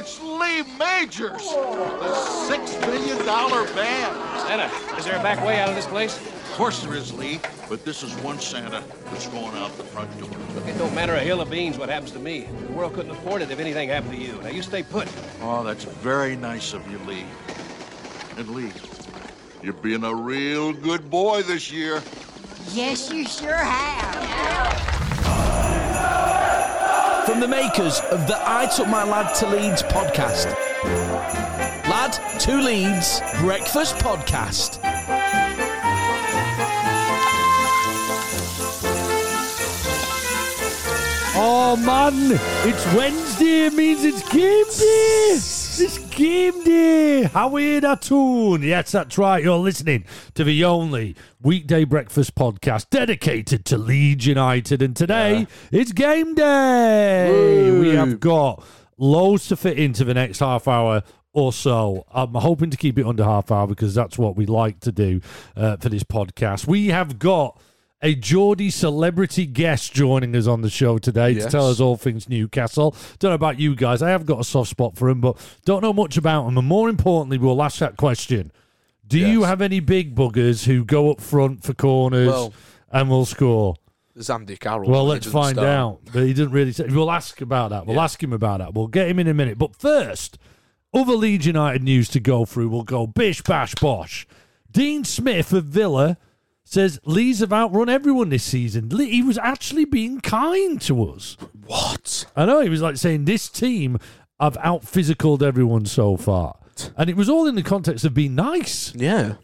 It's Lee Majors, the six million dollar band. Santa, is there a back way out of this place? Of course there is, Lee, but this is one Santa that's going out the front door. Look, it don't matter a hill of beans what happens to me. The world couldn't afford it if anything happened to you. Now you stay put. Oh, that's very nice of you, Lee. And Lee, you're being a real good boy this year. Yes, you sure have. From the makers of the I Took My Lad to Leeds podcast. Lad to Leeds Breakfast Podcast. Oh man, it's Wednesday. It means it's game day. It's game day. How are that tune? Yes, that's right. You're listening to the only weekday breakfast podcast dedicated to Leeds United, and today it's game day. We have got loads to fit into the next half hour or so. I'm hoping to keep it under half hour because that's what we like to do uh, for this podcast. We have got a Geordie celebrity guest joining us on the show today to tell us all things Newcastle. Don't know about you guys. I have got a soft spot for him, but don't know much about him. And more importantly, we'll ask that question. Do you have any big buggers who go up front for corners Well- and will score? Andy Carroll. Well, let's find start. out. But he didn't really say. We'll ask about that. We'll Yeah. ask him about that. We'll get him in a minute. But first, other Leeds United news to go through. We'll go bish, bash, bosh. Dean Smith of Villa says Leeds have outrun everyone this season. Le- He was actually being kind to us. What? I know. He was like saying, This team have out physicaled everyone so far. And it was all in the context of being nice, Yeah.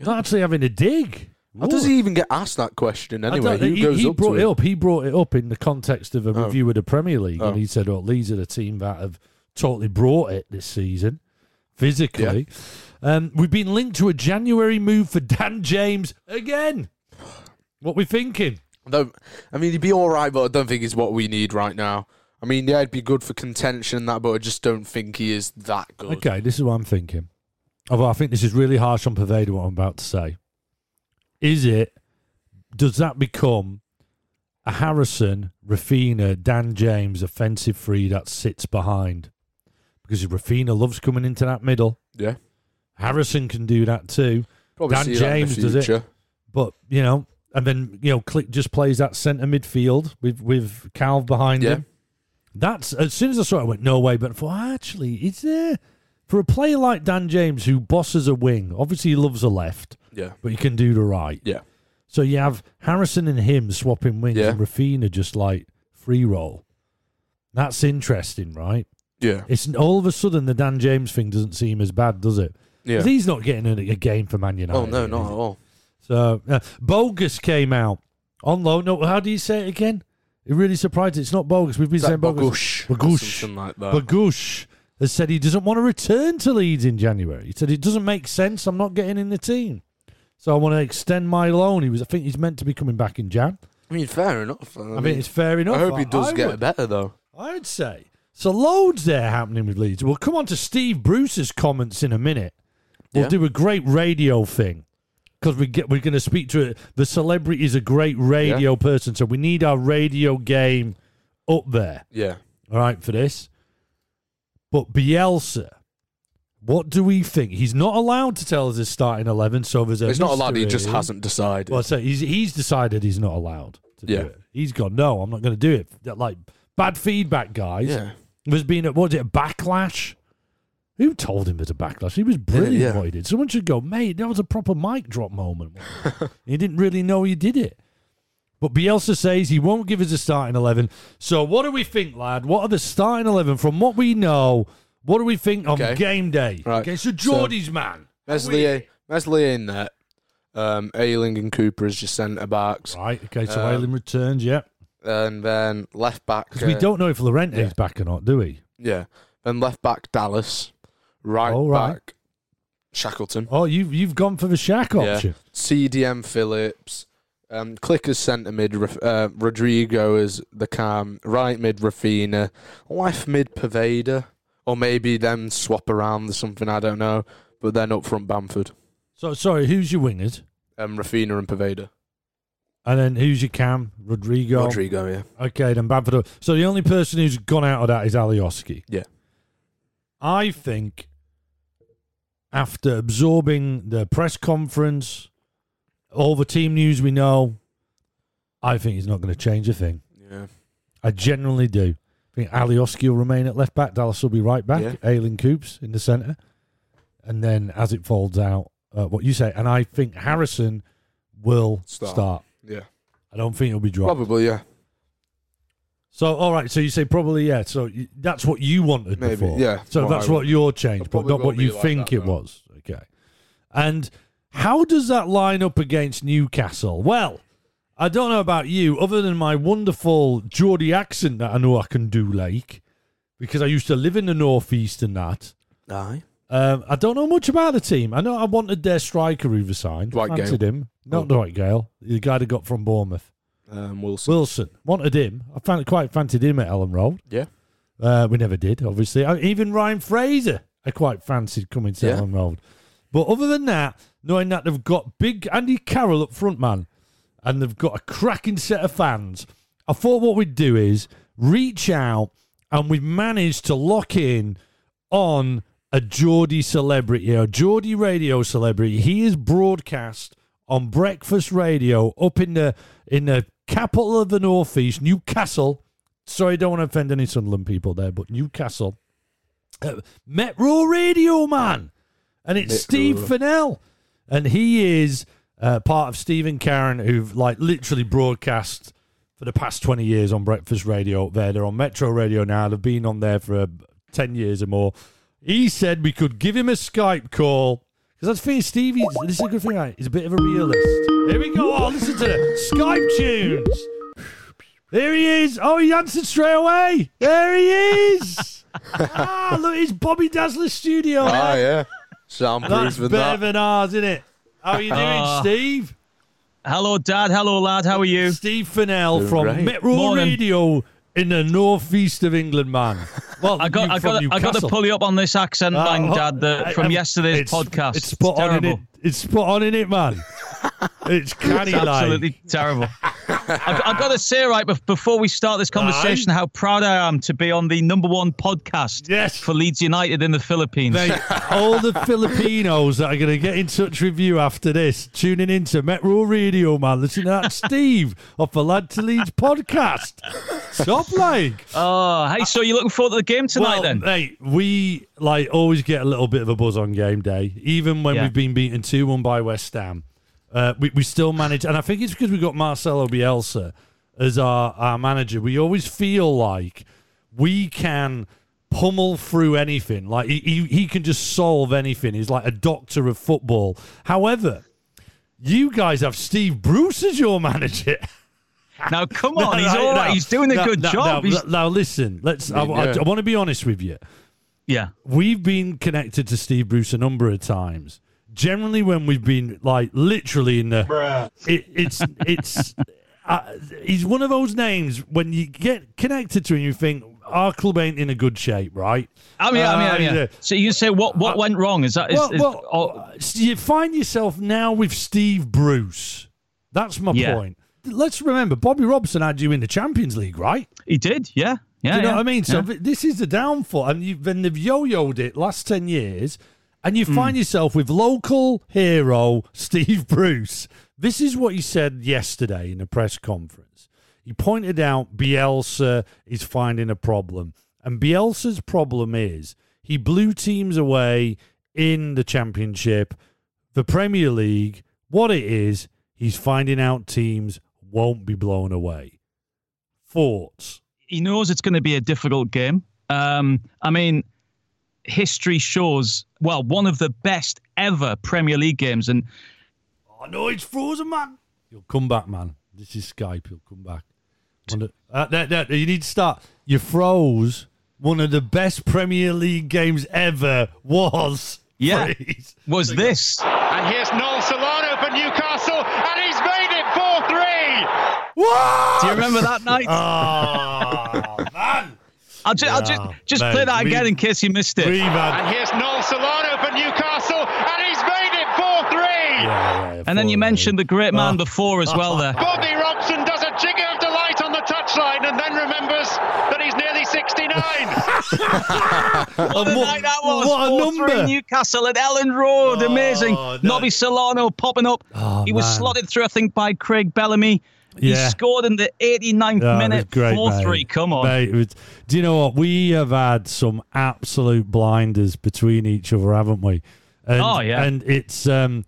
not actually having a dig. How does he even get asked that question I anyway? don't- Who he, goes he up brought to it him? up. He brought it up in the context of a Oh. review of the Premier League, Oh. and he said, "Oh, Leeds are the team that have totally brought it this season, physically." Um, we've been linked to a January move for Dan James again. What we thinking? I don't. I mean, he'd be all right, but I don't think he's what we need right now. I mean, yeah, he'd be good for contention and that, but I just don't think he is that good. Okay, this is what I'm thinking. Although I think this is really harsh on Poveda, what I'm about to say. Is it, does that become a Harrison, Raphinha, Dan James offensive free that sits behind? Because Raphinha loves coming into that middle. Yeah, Harrison can do that too. probably Dan see that in James does it. But, you know, and then, you know, Klich just plays that centre midfield with, with Kal behind Yeah. him. That's as soon as I saw it, I went, no way. But I thought, actually, is there for a player like Dan James who bosses a wing? Obviously, he loves a left, Yeah, but he can do the right. yeah, So you have Harrison and him swapping wings, Yeah. and Raphinha just like free roll. That's interesting, right? yeah, It's all of a sudden the Dan James thing doesn't seem as bad, does it? 'Cause yeah. He's not getting a, a game for Man United. Oh no, here, not at all. So uh, bogus came out on loan. No, how do you say it again? It really surprised. It's not bogus. We've been Is that saying bogus. Bogush? or Bogush. something like that. Bagush has said he doesn't want to return to Leeds in January. He said it doesn't make sense. I'm not getting in the team, so I want to extend my loan. He was. I think he's meant to be coming back in Jan. I mean, fair enough. I, I mean, it's fair enough. I hope he does I get would- better though. I'd say so. Loads there happening with Leeds. We'll come on to Steve Bruce's comments in a minute. We'll Yeah. do a great radio thing because we get we're going to speak to it. The celebrity is a great radio person, so we need our radio game up there. Yeah, All right for this. But Bielsa, what do we think? He's not allowed to tell us his starting eleven, so there's a he's not allowed. He just hasn't decided. Well, so he's he's decided he's not allowed to Yeah. do it. He's gone. No, I'm not going to do it. Like bad feedback, guys. yeah, There's been a, what was it a backlash? Who told him there's a backlash? He was brilliant yeah. what he did. Someone should go, mate. That was a proper mic drop moment. he didn't really know he did it. But Bielsa says he won't give us a starting eleven. So what do we think, lad? What are the starting eleven from what we know? What do we think on Okay. game day? Right. Okay, so So- man. Meslier, Meslier in there. Um, Ayling and Cooper as your centre backs, Right. Okay. So Um, Ayling returns. Yeah. and then left back. Because we uh, don't know if Llorente's yeah. back or not, do we? Yeah, then left back Dallas, right Oh, right. back Shackleton, Oh, you've you've gone for the Shack Yeah. option. CDM Phillips, um, Clickers centre mid, uh, Rodrigo as the cam, right mid Raphinha, left mid Poveda, or maybe them swap around or something. I don't know. But then up front Bamford, So sorry, who's your wingers? um, Raphinha and Poveda, And then who's your cam? Rodrigo. Rodrigo. Yeah, Okay, then Bamford. So the only person who's gone out of that is Alioski. Yeah. I think after absorbing the press conference, all the team news we know, I think he's not going to change a thing. Yeah. I genuinely do. I think Alioski will remain at left back. Dallas will be right back. Yeah. Ayling Coops in the centre. And then as it folds out, uh, what you say. And I think Harrison will Start. start. Yeah. I don't think he'll be dropped. Probably, yeah. So, all right. So you say probably, yeah. So y- that's what you wanted Maybe, before. yeah, So what that's I what your change, but not what you like think that, it though. was. Okay. And how does that line up against Newcastle? Well, I don't know about you, other than my wonderful Geordie accent that I know I can do, like, because I used to live in the northeast and that. Aye. Um, I don't know much about the team. I know I wanted their striker who signed. Dwight Fancied Gayle. him. Not Oh. Dwight Gayle, the guy that got from Bournemouth. Um, Wilson. Wilson. Wanted him. I found quite fancied him at Elland Road. yeah. Uh, we never did, obviously. I, even Ryan Fraser, I quite fancied coming to Yeah. Elland Road. But other than that, knowing that they've got big Andy Carroll up front, man, and they've got a cracking set of fans, I thought what we'd do is reach out and we've managed to lock in on a Geordie celebrity, a Geordie radio celebrity. He is broadcast on breakfast radio up in the in the capital of the northeast, Newcastle. Sorry, don't want to offend any Sunderland people there, but Newcastle. Uh, Metro Radio, man. And it's Metro. Steve Fennell. And he is uh, part of Steve and Karen, who've like literally broadcast for the past 20 years on breakfast radio up there. They're on Metro Radio now. They've been on there for uh, 10 years or more. He said we could give him a Skype call. Because I think Stevie, this is a good thing, right? He's a bit of a realist. Here we go. Oh, listen to the Skype tunes. There he is. Oh, he answered straight away. There he is. ah, look, it's Bobby Dazzler's studio. Ah, man. yeah. Soundproof That's and better that. than ours, isn't it? How are you doing, Ah. Steve? Hello, Dad. Hello, lad. How are you? Steve Fennell from great. Metro Morning. Radio in the northeast of England, man. Well, I got, I got, I got to pull you up on this accent, Uh, line, Dad, the, from I- yesterday's it's- podcast. It's spot on in terrible. it. It's spot on in it, man. it's canny It's like. absolutely terrible. I, I got to say, right, before we start this conversation, how proud I am to be on the number one podcast Yes. for Leeds United in the Philippines. Mate, all the Filipinos that are going to get in touch with you after this, tuning into Metro Radio, man. Listen to that Steve off the Lad to Leeds podcast. Top like. Oh, hey, so you're looking forward to the game tonight well, then? Hey, we like always get a little bit of a buzz on game day, even when Yeah. we've been beaten two one by West Ham. Uh, we we still manage, and I think it's because we've got Marcelo Bielsa as our our manager. We always feel like we can pummel through anything. Like he he, he can just solve anything. He's like a doctor of football. However. You guys have Steve Bruce as your manager. Now, come No, on, he's no, all right. no. He's doing a No, good no, job. no, now listen, let's. I, mean, yeah. want to be honest with you. Yeah. We've been connected to Steve Bruce a number of times. Generally, when we've been like literally in the, it, it's it's. Uh, he's one of those names when you get connected to him, you think our club ain't in a good shape, right? I mean, I mean, I Uh, mean. yeah. So you say what what Uh, went wrong? Is that is, well, is- well, oh, uh, so you find yourself now with Steve Bruce. That's my Yeah. point. Let's remember, Bobby Robson had you in the Champions League, right? he did? Yeah, yeah. Do you know yeah, what I mean? So yeah. this is the downfall, and you've been they've yo-yoed it last ten years, and you find mm. yourself with local hero Steve Bruce. This is what he said yesterday in a press conference. He pointed out Bielsa is finding a problem, and Bielsa's problem is he blew teams away in the Championship, the Premier League. What it is, he's finding out teams won't be blown away. Thoughts? He knows it's going to be a difficult game. Um, I mean, history shows well one of the best ever Premier League games, and I know it's frozen, man. You'll come back, man. This is Skype. You'll come back. Wonder- Uh, that, that, you need to start. You froze. One of the best Premier League games ever was. Yeah. freeze. was this? And here's Noel Solano for Newcastle, and he's made it 4 3. What? Do you remember that night? Oh, man. I'll, ju- I'll Yeah, just just play that we- again in case you missed it. We've. And here's Noel Solano for Newcastle, and he's made it 4 3. Yeah, yeah, And then you four, mentioned the great man Oh. before as well. There, Bobby Robson does a jigger of delight on the touchline and then remembers that he's nearly 69. What a what- night that was! what a 4-3 number. Newcastle at Elland Road. Oh, Amazing. no. Nobby Solano popping up. Oh, he was man. slotted through, I think, by Craig Bellamy. He scored in the 89th Oh, minute. great, 4 3. mate. Come on. Mate, was- do you know what? We have had some absolute blinders between each other, haven't we? And, Oh, yeah. And it's, um,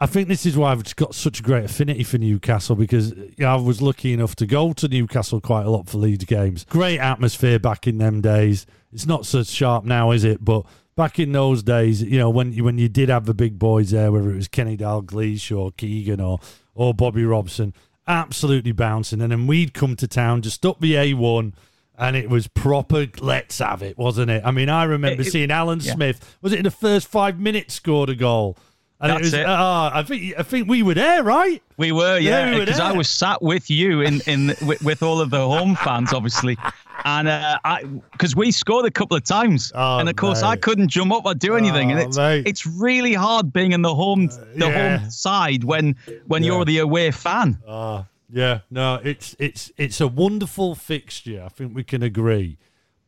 I think this is why I've got such a great affinity for Newcastle because you know, I was lucky enough to go to Newcastle quite a lot for Leeds games. Great atmosphere back in them days. It's not so sharp now, is it? But back in those days, you know, when you, when you did have the big boys there, whether it was Kenny Dalglish or Keegan or or Bobby Robson, absolutely bouncing. And then we'd come to town just up the A1 and it was proper let's have it, wasn't it? I mean, I remember It- it- seeing Alan yeah. Smith, was it in the first five minutes scored a goal? And That's it was, it. ah, I think I think we were there, right? We were, Yeah, yeah, we because I was sat with you in in with, with all of the home fans, obviously, and uh, I because we scored a couple of times, Oh, and of course I couldn't jump up or do anything, and Oh, it's mate. it's really hard being in the home the yeah. home side when when Yeah. you're the away fan. Ah, yeah, no, it's it's it's a wonderful fixture. I think we can agree.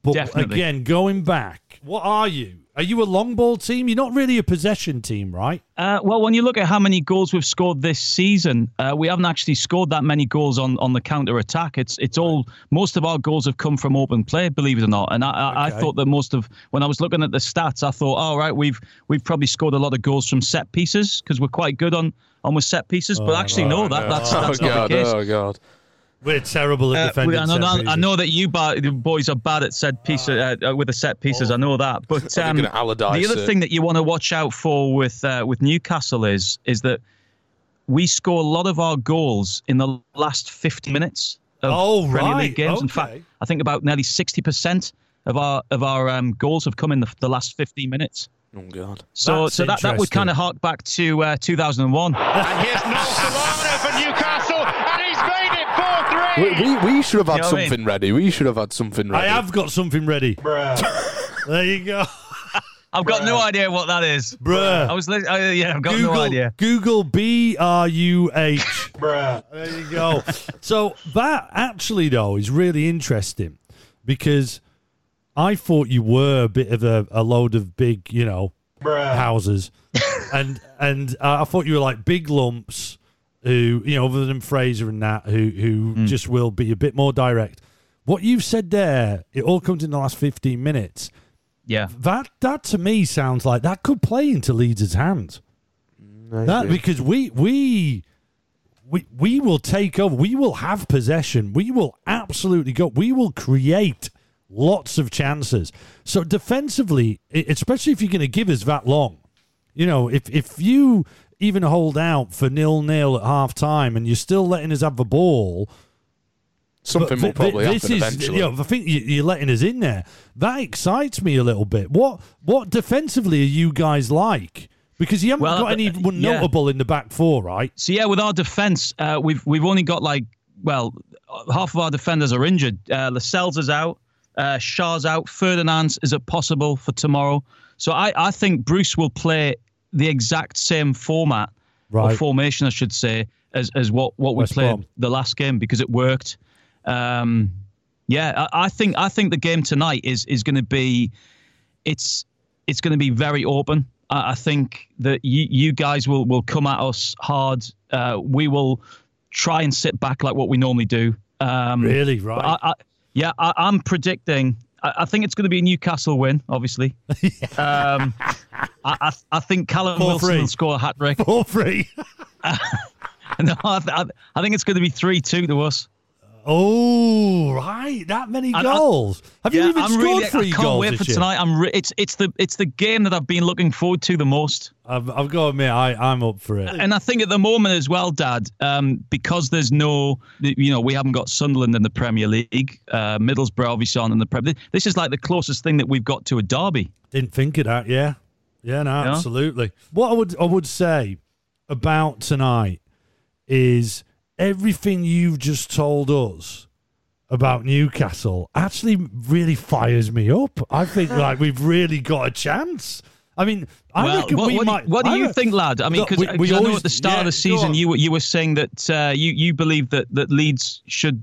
But Definitely. again, going back, what are you? Are you a long ball team? You're not really a possession team, right? Uh, well, when you look at how many goals we've scored this season, uh, we haven't actually scored that many goals on, on the counter attack. It's it's all most of our goals have come from open play, believe it or not. And I, I, Okay. I thought that most of when I was looking at the stats, I thought, all right, we've we've probably scored a lot of goals from set pieces because we're quite good on on with set pieces. but actually, no, that that's Oh not god! the case. Oh god! We're terrible at Uh, defending. I, know, set I know that you ba- the boys are bad at set piece uh, uh, with the set pieces. I know that, but um, the other it? thing that you want to watch out for with uh, with Newcastle is is that we score a lot of our goals in the last 50 minutes of Oh, Premier right. League games. In fact, I think about nearly 60 percent of our of our um, goals have come in the, the last 15 minutes. Oh god! So That's so that, that would kind of hark back to uh, 2001. And here's Noel for Newcastle, and he's made it 4 We, we, we should have had You know what I mean? something ready. We should have had something ready. I have got something ready. there you go, I've got no idea what that is. bruh. I was li- uh, yeah, I've got Google, no idea. Google B R U H. Bruh. There you go. so that actually though is really interesting because I thought you were a bit of a, a load of big, you know, houses, and and uh, I thought you were like big lumps who, you know, other than Fraser and that, who who hmm. just will be a bit more direct. What you've said there, it all comes in the last fifteen minutes. Yeah. That that to me sounds like that could play into Leeds' hands. That because we we we we will take over. We will have possession. We will absolutely go. We will create lots of chances. So defensively, especially if you're going to give us that long, you know, if if you even hold out for nil nil at half time and you're still letting us have the ball, something but will thi- probably this happen is, eventually. You know, I think you- you're letting us in there. That excites me a little bit. What what defensively are you guys like? Because you haven't Well, got uh, anyone yeah. notable in the back four, right? So yeah, with our defense, uh, we've we've only got like well, half of our defenders are injured. Uh, Lascelles is out, uh, Shaw's out, Ferdinand's is it possible for tomorrow. So I, I think Bruce will play the exact same format or formation, I should say, as as what what we West played Brom. the last game because it worked. Um, yeah, I, I think I think the game tonight is is going to be it's it's going to be very open. I, I think that you you guys will will come at us hard. Uh, we will try and sit back like what we normally do. Um, Really, right? I, I, yeah, I, I'm predicting. I, I think it's going to be a Newcastle win. Obviously, um, I, I I think Callum Four Wilson three. will score a hat trick. For free. no, I, th- I, I think it's going to be three two to us. Oh, right. That many I- I- goals. Have you even I'm scored really. three I can't goals wait for tonight. I'm. Re- it's it's the it's the game that I've been looking forward to the most. I've, I've got to admit, I, I'm up for it. And I think at the moment as well, Dad, um, because there's no, you know, we haven't got Sunderland in the Premier League, uh, Middlesbrough obviously on in the Premier. This is like the closest thing that we've got to a derby. Didn't think of that. Yeah, yeah, no, Yeah. absolutely. What I would I would say about tonight is everything you've just told us about Newcastle actually really fires me up. I think like we've really got a chance. I mean, I well, reckon what, we what, might. do, what do I you think, lad? I mean, because we- we I know at the start yeah, of the season, you were you were saying that uh, you you believe that that Leeds should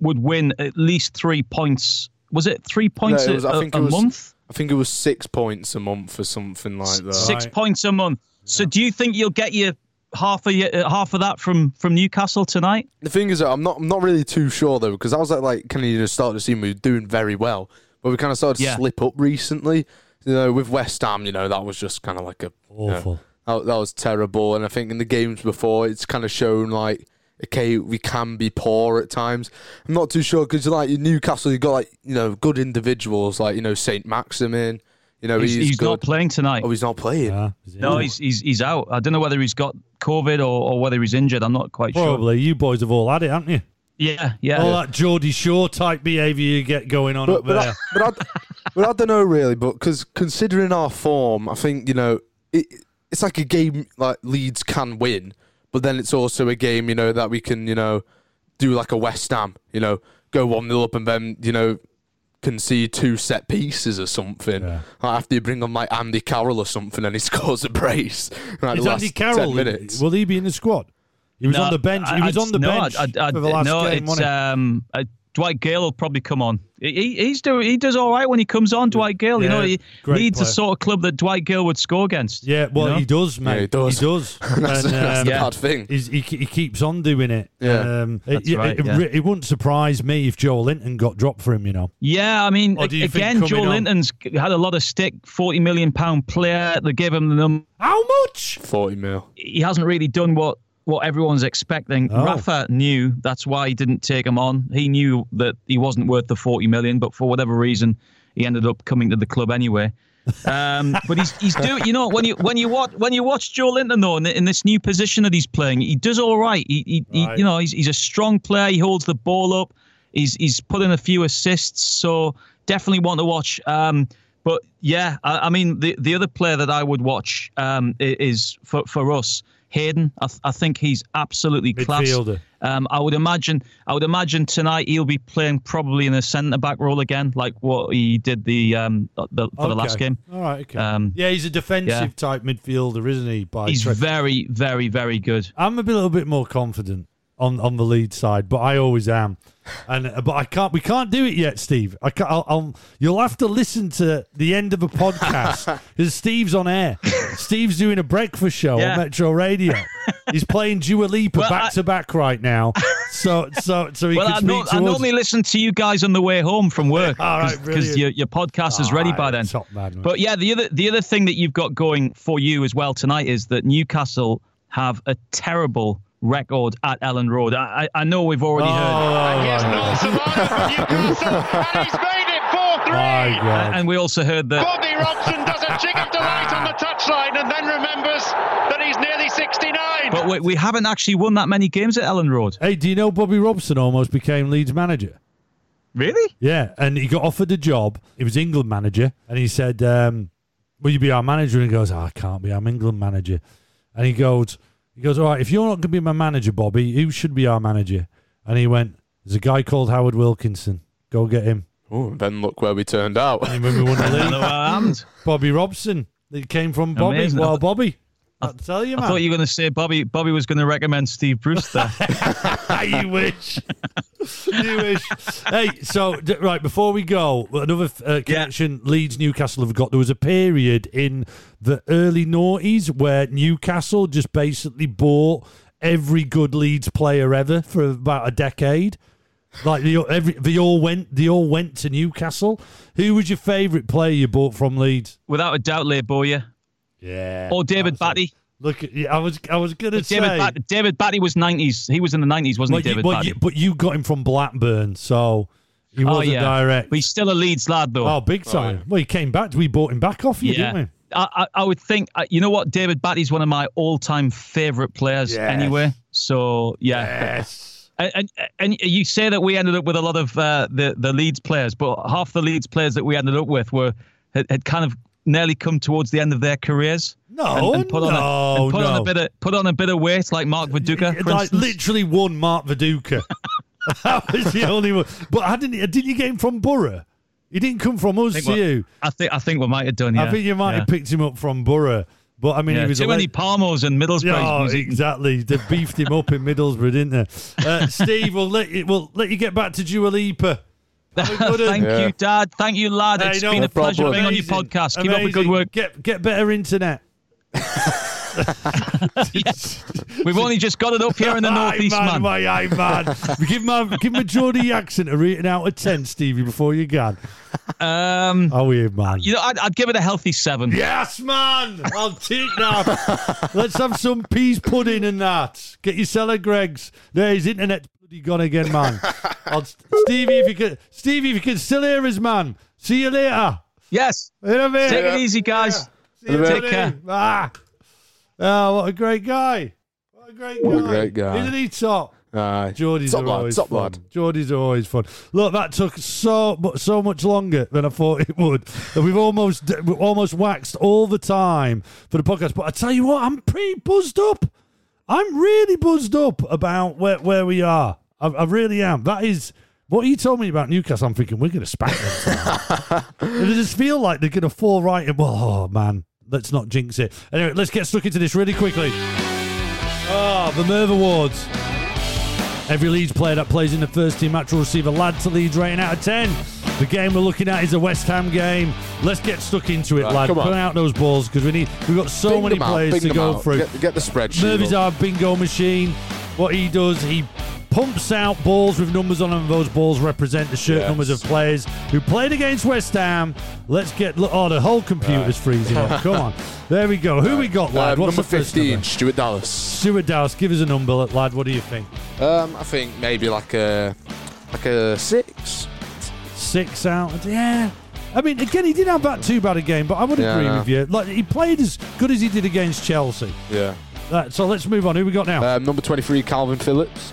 would win at least three points Was it three points No, it was- a, I think a it was- month? I think it was six points a month or something like that. Six Right. points a month. So do you think you'll get your half of your, uh, half of that from from Newcastle tonight? The thing is, I'm not I'm not really too sure though because I was at like kind of you know start to see we were doing very well, but we kind of started to Yeah. slip up recently. You know, with West Ham, you know that was just kind of like a you know, Awful. that, that was terrible. And I think in the games before, it's kind of shown like okay, we can be poor at times. I'm not too sure because like Newcastle, you got like you know good individuals like you know Saint Maximin. You know He's, he's, he's not playing tonight. Oh, he's not playing. Yeah, is it? no, he's, he's he's out. I don't know whether he's got COVID or, or whether he's injured. I'm not quite sure. Probably. You boys have all had it, haven't you? Yeah, yeah. All that Geordie Shore type behaviour you get going on but, up but, there. I, but, I, but I don't know really, but because considering our form, I think you know it, it's like a game like Leeds can win, but then it's also a game you know that we can you know do like a West Ham, you know, go one 0 up and then you know concede two set pieces or something. Yeah. Like after you bring on like Andy Carroll or something, and he scores a brace. Like Is Andy Carroll? 10 minutes. Will he be in the squad? He was No, on the bench. He was I- on the no, bench I, I, for the last no, game, it's um, Dwight Gayle will probably come on. He, he- he's do, he does all right when he comes on. Dwight Gayle, you know, he great leads the sort of club that Dwight Gayle would score against. Yeah, well, you know? he does, mate. he does. He does. that's And, that's um, the Yeah. bad thing. he's, he, he keeps on doing it. Yeah. um, That's it, it- right, it, yeah. it wouldn't surprise me if Joelinton got dropped for him. You know, Yeah, I mean, Or do you think again, Joe coming on- Linton's had a lot of stick. Forty million pound player. They gave him the number. how much? Forty mil. He hasn't really done what what everyone's expecting. Oh. Rafa knew that's why he didn't take him on. He knew that he wasn't worth the forty million, but for whatever reason, he ended up coming to the club anyway. Um, but he's he's doing. You know, when you when you watch when you watch Joelinton though in, in this new position that he's playing, he does all right. He, he, he you know he's he's a strong player. He holds the ball up. He's he's put in a few assists. So definitely want to watch. Um, but yeah, I, I mean the the other player that I would watch um, is for for us. Hayden, I, th- I think he's absolutely class. Midfielder. Um, I would imagine, I would imagine tonight he'll be playing probably in a centre back role again, like what he did the um the, for the last game. All right, okay. Um, yeah, he's a defensive yeah. type midfielder, isn't he? By He's trade? very, very, very good. I'm a bit- little bit more confident on, on the lead side, but I always am. And uh, but I can't. We can't do it yet, Steve. I can't, I'll, I'll, you'll have to listen to the end of a podcast because Steve's on air. Steve's doing a breakfast show Yeah. on Metro Radio. He's playing Dua Lipa Well, I- back to back right now. So so so he Well, can I, speak no, to I us. normally listen to you guys on the way home from work All right, because your, your podcast is All ready right, by then. top man, mate. But yeah, the other the other thing that you've got going for you as well tonight is that Newcastle have a terrible record at Elland Road. I I, I know we've already heard. Oh, Here's. Noel Solano from Newcastle, and he's made it 4 3. My God. And we also heard that Bobby Robson does a jig of delight on the touchline and then remembers that he's nearly 69. But we, we haven't actually won that many games at Elland Road. Hey, do you know Bobby Robson almost became Leeds manager? Really? Yeah, and he got offered a job. He was England manager, and he said, um, "Will you be our manager?" And he goes, oh, "I can't be. I'm England manager." And he goes, "He goes, all right. If you're not going to be my manager, Bobby, who should be our manager?" And he went, "There's a guy called Howard Wilkinson. Go get him." Oh, then look where we turned out. And when we won the league, Bobby Robson. It came from Bobby. Amazing. Well, Bobby, I'll tell you, I man. thought you were going to say Bobby. Bobby was going to recommend Steve Bruce there. you wish. you wish. Hey, so d- right before we go, another uh, connection Leeds Newcastle have got. There was a period in the early noughties where Newcastle just basically bought every good Leeds player ever for about a decade. Like they, every, they all went, they all went to Newcastle. Who was your favourite player you bought from Leeds? Without a doubt, Lee Bowyer Yeah, or David Batty. Look, yeah, I was, I was gonna But David, say, Bat- David Batty was nineties. He was in the nineties, wasn't but he, you, David but, Batty? you, but you got him from Blackburn, so he oh wasn't yeah, direct. But he's still a Leeds lad, though. Oh, big time. Well, he came back. We bought him back off you, yeah. didn't I, I, I would think, uh, you know what? David Batty's one of my all-time favorite players. Yes. Anyway, so yeah. Yes. And, and and you say that we ended up with a lot of uh, the the Leeds players, but half the Leeds players that we ended up with were had, had kind of nearly come towards the end of their careers. No, and, and put on a, no, and put on a bit of put on a bit of weight, like Mark Viduka, for like instance. literally one Mark Viduka. that was the only one. But I didn't. Didn't you get him from Boro? He didn't come from us I think to what- you. I think I think we might have done. Yeah, I think you might yeah. have picked him up from Boro. But I mean, Yeah, he was too many le- Palmos and Middlesbrough. Oh, exactly. They beefed him up in Middlesbrough, didn't they? Uh, Steve, we'll let you. We'll let you get back to Dua Lipa. Thank Yeah. you, Dad. Thank you, lad. Hey, It's no been a pleasure being on your Amazing. podcast. Keep up the good work. Get get better internet. We've only just got it up here in the northeast, man. man. Aye, man. give a give a Geordie accent a rating out of ten, Stevie, before you go. Um, How weird, man. you know, I'd, I'd give it a healthy seven. Yes, man. I'll take that. Let's have some peas pudding and that. Get yourself a Greggs. There's internet bloody gone again, man. I'll, Stevie, if you could, Stevie, if you can still hear us, man. See you later. Yes. In a bit. Take it easy, guys. See you Take later. care. Ah. Oh, what a great guy. What a great guy. What a great guy. Isn't he top? Aye. Geordies top are lad, always top fun. lad. Geordies are always fun. Look, that took so so much longer than I thought it would. And we've almost we've almost waxed all the time for the podcast. But I tell you what, I'm pretty buzzed up. I'm really buzzed up about where where we are. I, I really am. That is. What you told me about Newcastle, I'm thinking we're going to spank them. They just feel like they're going to fall right in. Well, oh, man, let's not jinx it. Anyway, let's get stuck into this really quickly. Oh, the Merv Awards. Every Leeds player that plays in the first team match will receive a lad to Leeds rating out of 10. The game we're looking at is a West Ham game. Let's get stuck into it, Right, lad. come on. Put out those balls because we need. We've got so Bing many them out, players to go out. through. Get, get the spreadsheet. Murphy's up. our bingo machine. What he does, he pumps out balls with numbers on them. Those balls represent the shirt Yes. numbers of players who played against West Ham. Let's get. look- Oh, the whole computer's freezing up. Come on. There we go. Who we got, lad? Um, What's number the first 15, number? Stuart Dallas. Stuart Dallas, Give us a number, lad. What do you think? Um, I think maybe like a like a six. Six out. Yeah. I mean, again, he didn't have that too bad a game, but I would agree with you. Like he played as good as he did against Chelsea. Yeah. Uh, so let's move on. Who we got now? Um, number 23, Kalvin Phillips.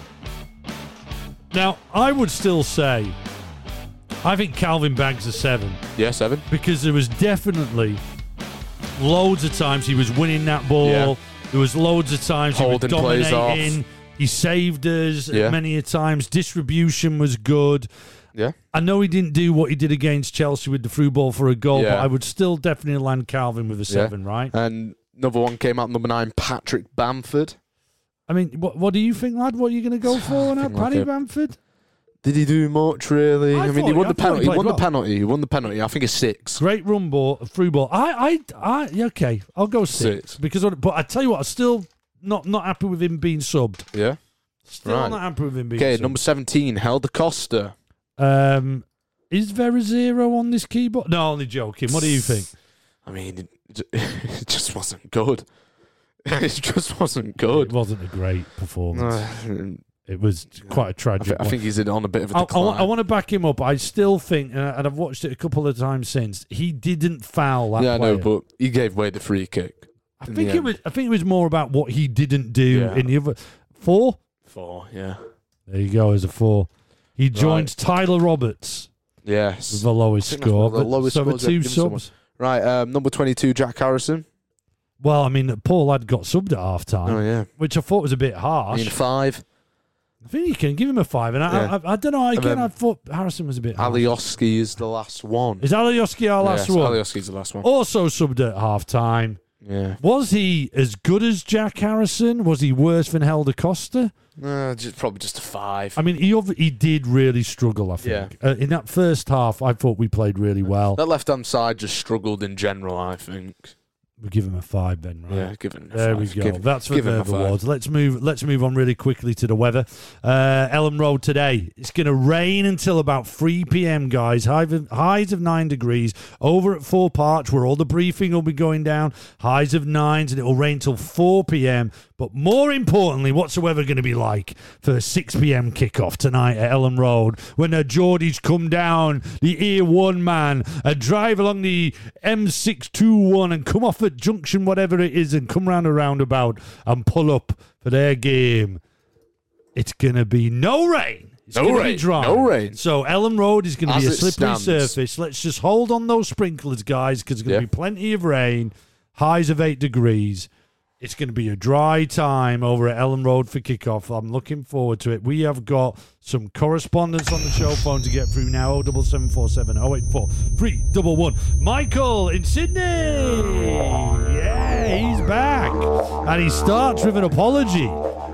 now, I would still say, I think Kalvin Banks a seven. Yeah, seven. because there was definitely loads of times he was winning that ball. Yeah. There was loads of times Holding he was dominating. He saved us Yeah. many a times. Distribution was good. Yeah. I know he didn't do what he did against Chelsea with the through ball for a goal, but I would still definitely land Kalvin with a seven, right? And another one came out, number nine, Patrick Bamford. I mean, what what do you think, lad? What are you going to go for on that, like Paddy it. Bamford? Did he do much, really? I I, mean, thought- he won I the thought he penalty. He played won well. the penalty. He won the penalty. I think it's six. Great run ball, through ball. I, I, I, yeah, okay, I'll go six, Six. because. But I tell you what, I'm still not not happy with him being subbed. Yeah. Still Right. not happy with him being Okay, subbed. number 17, Helder Costa. Um, is there a zero on this keyboard? No, only joking. What do you think? I mean, it, it just wasn't good. it just wasn't good. It wasn't a great performance. Uh, it was quite a tragic. thi- I think he's in- on a bit of a I, I, decline. want, I want to back him up. I still think, uh, and I've watched it a couple of times since. He didn't foul that yeah, I player. know, but he gave away the free kick. I think it was. I think it was more about what he didn't do Yeah. in the other four. Four, yeah. There you go, as a four. He joins Tyler Roberts Yes. the lowest I think that's score. the but- lowest so the scores they've two given someone. subs. Right, um, number 22, Jack Harrison. Well, I mean, Paul had got subbed at half time, Oh, yeah. which I thought was a bit I harsh. mean, five. I think you can give him a five, and I, Yeah. I, I, don't know. Again, then I thought Harrison was a bit. harsh. Alioski is the last one. Is Alioski our last yes, one? Alioski's the last one. Also subbed at half time. Yeah. Was he as good as Jack Harrison? Was he worse than Helder Costa? Uh, just, probably just a five. I mean, he he did really struggle. I think uh, in that first half, I thought we played really well. that left hand side just struggled in general, I think. We give him a five then, right? Yeah, give him a There five. we go. Give- That's for give him a Merv five. Awards. Let's move. Let's move on really quickly to the weather. Uh, Elland Road today. It's going to rain until about three p.m. Guys, High of, highs of nine degrees. Over at Thorp Arch, where all the briefing will be going down. Highs of nines, and it will rain till four p.m. But more importantly, what's the weather going to be like for a six p.m. kickoff tonight at Elland Road when the Geordies come down the A1 man a drive along the M621 and come off at junction, whatever it is, and come round a roundabout and pull up for their game. It's going to be no rain. It's No rain, Be dry. no rain. So Elland Road is going to be a slippery stands. surface. Let's just hold on those sprinklers, guys, because there's going to Yeah. be plenty of rain. Highs of eight degrees. It's going to be a dry time over at Elland Road for kickoff. I'm looking forward to it. We have got some correspondence on the show phone to get through now. 07747 084 311. Michael in Sydney. Yeah, he's back. And he starts with an apology.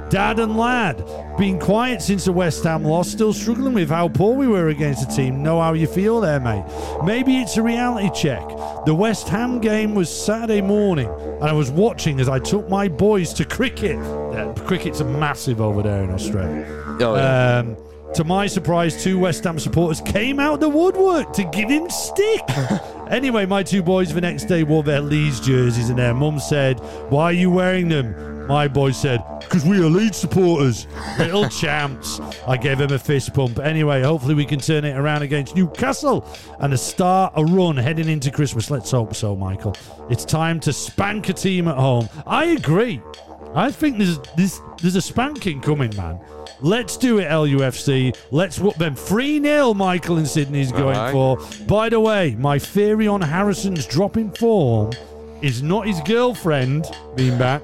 Dad and lad, been quiet since the West Ham loss. Still struggling with how poor we were against the team. Know how you feel there, mate. Maybe it's a reality check. The West Ham game was Saturday morning, and I was watching as I took my boys to cricket. Yeah, cricket's a massive over there in Australia. Oh, yeah. Um, to my surprise, two West Ham supporters came out the woodwork to give him stick. anyway, my two boys the next day wore their Leeds jerseys, and their mum said, "Why are you wearing them?" My boy said, "Because we are Leeds supporters, little champs." I gave him a fist pump. Anyway, hopefully we can turn it around against Newcastle and start a run heading into Christmas. Let's hope so, Michael. It's time to spank a team at home. I agree. I think there's this there's a spanking coming, man. Let's do it, LUFC. Let's whoop them 3 0, Michael and Sydney's going Alright. for. By the way, my theory on Harrison's dropping form is not his girlfriend being back.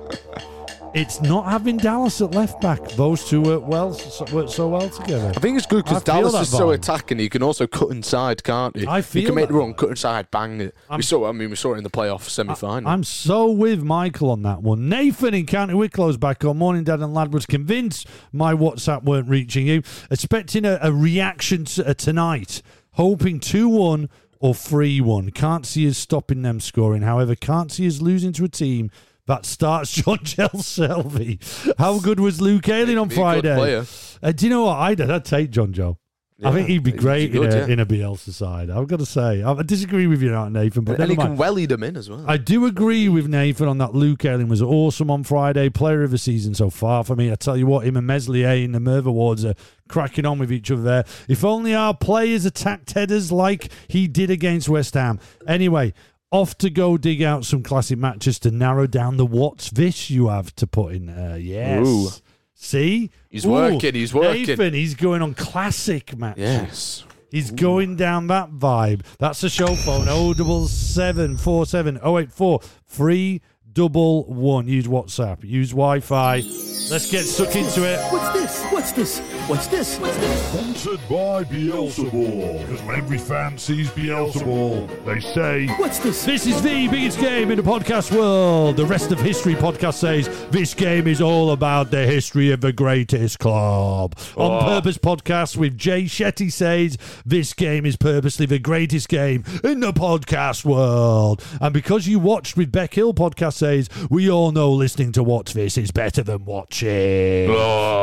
It's not having Dallas at left back. Those two work well, so, work so well together. I think it's good because Dallas is so attacking. He can also cut inside, can't he? I he feel can make the run, cut inside, bang it. I'm- we saw. I mean, we saw it in the playoff semi-final. I'm so with Michael on that one. Nathan in County Wicklow's back on. Morning, Dad and Lad was convinced my WhatsApp weren't reaching you. Expecting a, a reaction to, uh, tonight. Hoping 2 1 or 3 1. Can't see us stopping them scoring. However, can't see us losing to a team that starts John Gel Shelvey. How good was Luke Ayling on Be Friday? Uh, do you know what? I'd, I'd take Jonjo. I think he'd be great good, in, a, yeah. in a Bielsa side. I've got to say. I, disagree with you now, Nathan, but and he mind. well lead them in as well. I do agree with Nathan on that. Luke Ayling was awesome on Friday. Player of the season so far for me. I tell you what, him and Meslier in the Merv Awards are cracking on with each other there. If only our players attacked headers like he did against West Ham. Anyway, off to go dig out some classic matches to narrow down the what's this you have to put in there. Yes. Ooh. See? He's working, he's working. Nathan, he's going on classic matches. yes. He's going down that vibe. That's the show phone. Oh double seven four seven oh eight four three double one. Use WhatsApp. Use Wi-Fi. Let's get stuck into it. What's this? What's this? What's this? What's this? Sponsored by Beelzebul. Because when every fan sees Beelzebul, they say, What's this? This is the biggest game in the podcast world. The rest of history podcast says this game is all about the history of the greatest club. On oh. Purpose podcast with Jay Shetty says this game is purposely the greatest game in the podcast world. And because you watched with Beck Hill podcast says we all know listening to What's This is better than watching.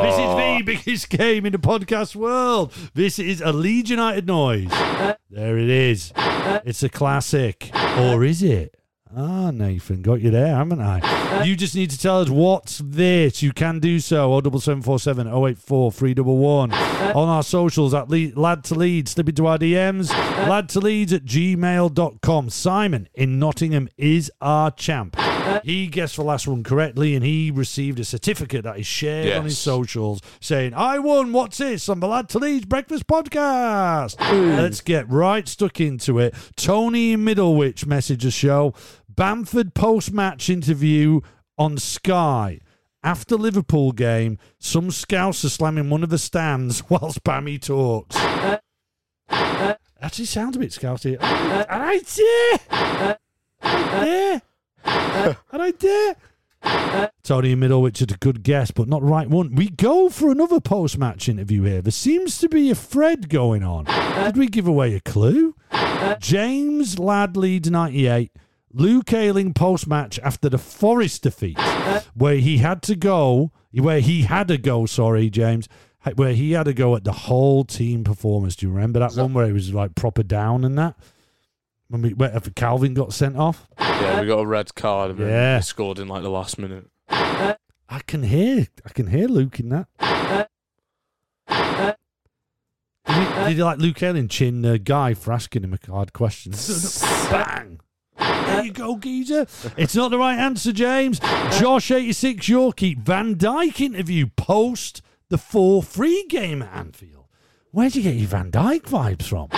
This is the biggest game in the podcast world. This is a Leeds United noise. There it is. It's a classic. Or is it? Ah, Nathan, got you there, haven't I? You just need to tell us what's this. You can do so. 07747 084 311. On our socials at Le- Lad to Leeds. Slip into our DMs. Lad to Leeds at gmail.com. Simon in Nottingham is our champ. He guessed the last one correctly and he received a certificate that is shared on his socials saying, I won. What's this? On the Lad to Leeds Breakfast Podcast. Let's get right stuck into it. Tony Middlewich message a show. Bamford post match interview on Sky. After Liverpool game, some scouts are slamming one of the stands whilst Bammy talks. Actually sounds a bit scousy. Alright there. Alright there. Alright there. Tony in Middlewich had a good guess, but not the right one. We go for another post match interview here. There seems to be a thread going on. Did we give away a clue? James Ladd leads 98. Luke Ayling post match after the Forest defeat, where he had to go, where he had to go, sorry, James, where he had to go at the whole team performance. Do you remember that one where he was like proper down and that? When we, where Kalvin got sent off? Yeah, we got a red card. And Yeah. scored in like the last minute. I can hear, I can hear Luke in that. Did he, did he like Luke Ayling chin uh, Guy for asking him a hard question? Bang! There you go, geezer. It's not the right answer, James. Josh eighty six Yorkie Van Dijk interview post the four free game at Anfield. Where'd you get your Van Dijk vibes from?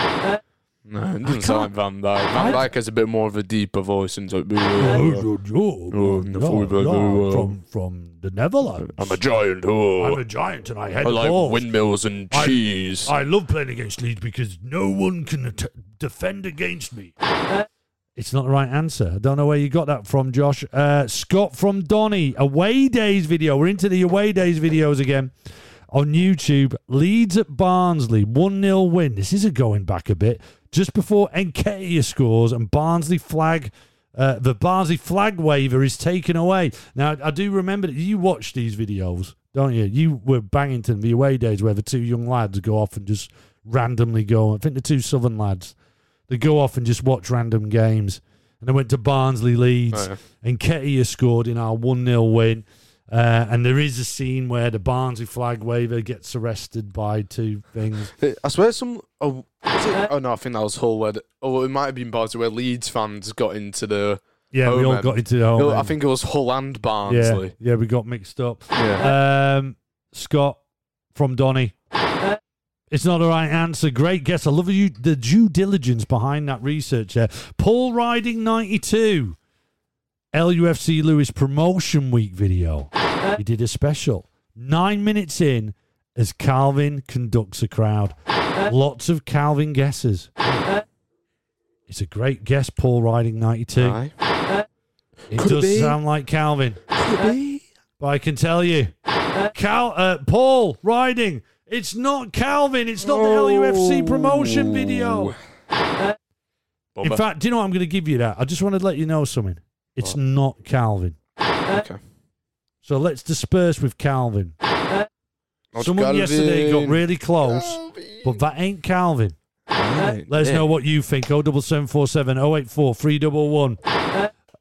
No, it doesn't sound like Van Dijk. Van Dijk has a bit more of a deeper voice and like, Oh, I'm oh, Oh, oh, from from the Netherlands. a giant. Oh. I'm a giant and I head I like balls. windmills and I- cheese. I love playing against Leeds because no one can defend against me. It's not the right answer. I don't know where you got that from, Josh. Uh, Scott from Donny, away days video. We're into the away days videos again. on YouTube. Leeds at Barnsley, 1 0 win. This is a going back a bit. Just before Nketiah scores and Barnsley flag. Uh, the Barnsley flag waver is taken away. Now, I do remember that you watch these videos, don't you? You were Bangington, the away days, where the two young lads go off and just randomly go. I think the two Southern lads, they go off and just watch random games. And they went to Barnsley Leeds, Oh, yeah. Nketiah scored in our 1 0 win. Uh, and there is a scene where the Barnsley flag waver gets arrested by two things. I swear some. Was it- oh no, I think that was Hull. Where the, oh, it might have been Barnsley where Leeds fans got into the. Yeah, we all end. got into the home No, I end. think it was Hull and yeah, Barnsley. yeah, we got mixed up. Yeah. Um, Scott from Donny. It's not the right answer. Great guess. I love you the due diligence behind that research there. Paul Riding 92. LUFC Lewis promotion week video. He did a special. Nine minutes in as Kalvin conducts a crowd. Uh, Lots of Kalvin guesses. Uh, uh, it's a great guess, Paul Riding 92. Aye. It Could does be? sound like Kalvin. Could be. But I can tell you, Kal, uh, Paul riding. It's not Kalvin. It's not the LUFC oh. promotion video. In fact, do you know what? I'm going to give you that. I just want to let you know something. It's What? not Kalvin. Okay. So let's disperse with Kalvin. Not Someone yesterday got really close, but that ain't Kalvin. Let us know what you think. 07747 084 311.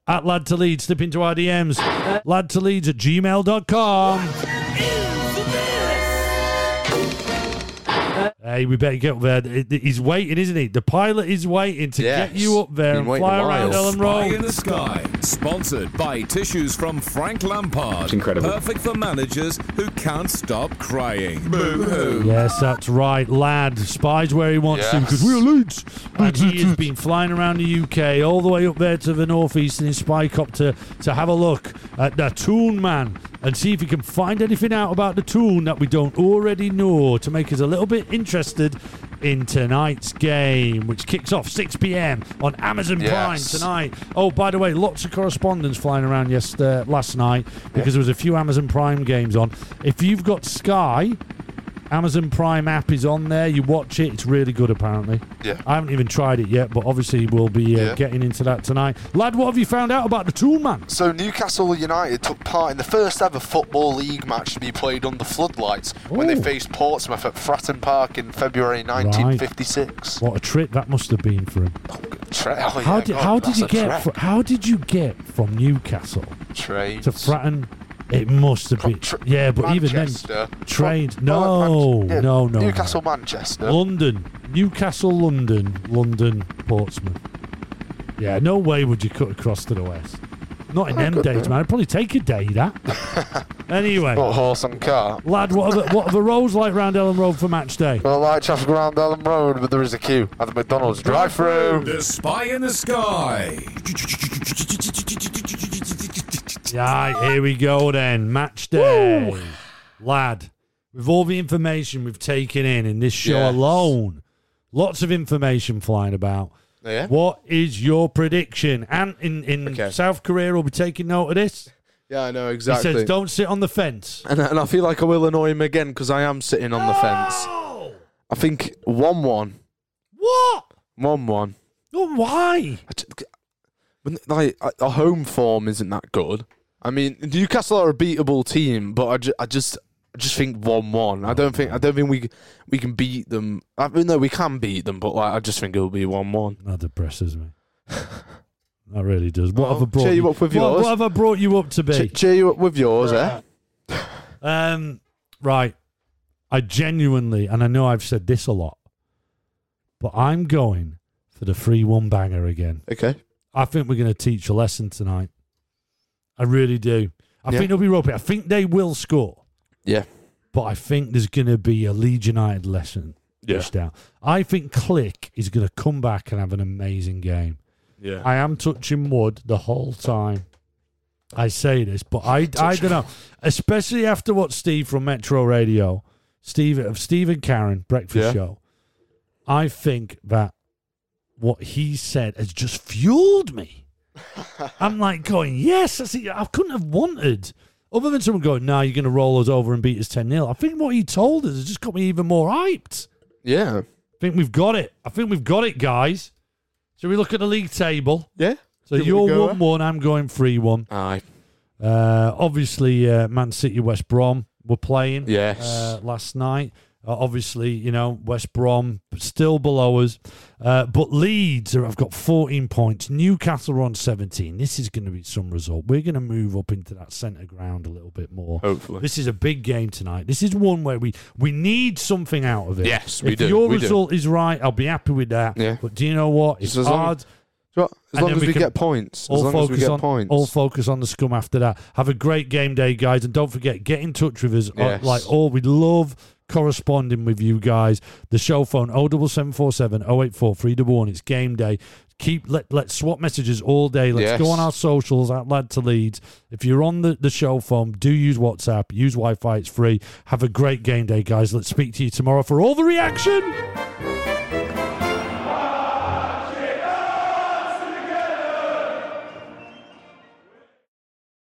At Lad to Leeds, slip into our DMs. Lad to Leeds at gmail.com. Hey, we better get up there. It- it- He's waiting, isn't he? The pilot is waiting to Yes. get you up there Been and fly a around while. Ellen Spy in the Sky, sponsored by Tissues from Frank Lampard. incredible. Perfect for managers who can't stop crying. Boo hoo. Yes, that's right, lad. Spies where he wants to Yes. because we're Leeds. And he has been flying around the UK all the way up there to the northeast in his spy copter to have a look at the Toon Man and see if he can find anything out about the Toon that we don't already know to make us a little bit interested in tonight's game, which kicks off 6 p.m. on Amazon Yes. Prime tonight. Oh, by the way, lots of correspondence flying around yesterday, uh, last night because there was a few Amazon Prime games on. If you've got Sky, Amazon Prime app is on there. You watch it; it's really good. Apparently, Yeah. I haven't even tried it yet, but obviously we'll be uh, Yeah. getting into that tonight. Lad, what have you found out about the Tool Man? So Newcastle United took part in the first ever football league match to be played under floodlights when they Ooh. faced Portsmouth at Fratton Park in February 1956. What a trip that must have been for him. Tra- oh, How did God, how did that's you a get fr- how did you get from Newcastle Trains. to Fratton? It must have been Tra- yeah, but Manchester. even then, trains. From- No, oh, Man- no, no, Newcastle, no. Manchester. London, Newcastle, London, London, Portsmouth. Yeah, no way would you cut across to the west. Not in oh, them days, man. It'd probably take a day. That. anyway, What horse and car? lad, what are the, what are the roads like round Elland Road for match day? Well, light traffic around Elland Road, but there is a queue at the McDonald's drive-through. The Spy in the Sky. Right, here we go then. Match day. Lad, with all the information we've taken in in this show Yes. alone, lots of information flying about. Oh, yeah. What is your prediction? And in, in Okay. South Korea will be taking note of this. Yeah, I know exactly. He says, don't sit on the fence. and, and I feel like I will annoy him again because I am sitting on the fence. Oh! I think one-one, What? one-one. Oh, why? I Like a home form isn't that good. I mean, Newcastle are a beatable team, but I, ju- I just I just think one-one. I don't think I don't think we we can beat them. I mean, no, we can beat them, but like I just think it'll be one-one. That depresses me. that really does. What have I brought cheer you up with what, yours. what have I brought you up to be? Ch- cheer you up with yours, eh? Um, right. I genuinely, and I know I've said this a lot, but I'm going for the free one banger again. Okay. I think we're going to teach a lesson tonight. I really do. I Yeah. think they'll be ropey. I think they will score, Yeah. but I think there's going to be a Leeds United lesson Yeah. dished out. I think Klich is going to come back and have an amazing game. Yeah. I am touching wood the whole time. I say this, but I, I don't know. Especially after what Steve from Metro Radio, Steve of Steve and Karen Breakfast Yeah. Show, I think that what he said has just fueled me. I'm like going, yes, I, see, I couldn't have wanted Other than someone going, "Nah, you're going to roll us over and beat us ten 0 I think what he told us has just got me even more hyped. Yeah. I think we've got it. I think we've got it, guys. Shall we look at the league table? Yeah. So you're one one. I'm going three one. Aye. Uh, obviously, uh, Man City, West Brom were playing Yes. uh, last night. Uh, obviously, you know West Brom still below us, uh, but Leeds are, have got 14 points. Newcastle are on 17. This is going to be some result. We're going to move up into that centre ground a little bit more. Hopefully. This is a big game tonight. This is one where we we need something out of it. Yes, we if do, your we do. result is right, I'll be happy with that. Yeah. But do you know what? It's Just as long- hard. As And long as we we, get points. As all long as we focus get on points. all focus on the scum after that. Have a great game day, guys, and don't forget get in touch with us. Uh, Yes. Like all, we'd love corresponding with you guys. The show phone 07747 084 311. It's game day. Keep let let's swap messages all day. Let's go on our socials at Lad to Leeds. If you're on the, the show phone, do use WhatsApp, use Wi Fi, it's free. Have a great game day, guys. Let's speak to you tomorrow for all the reaction.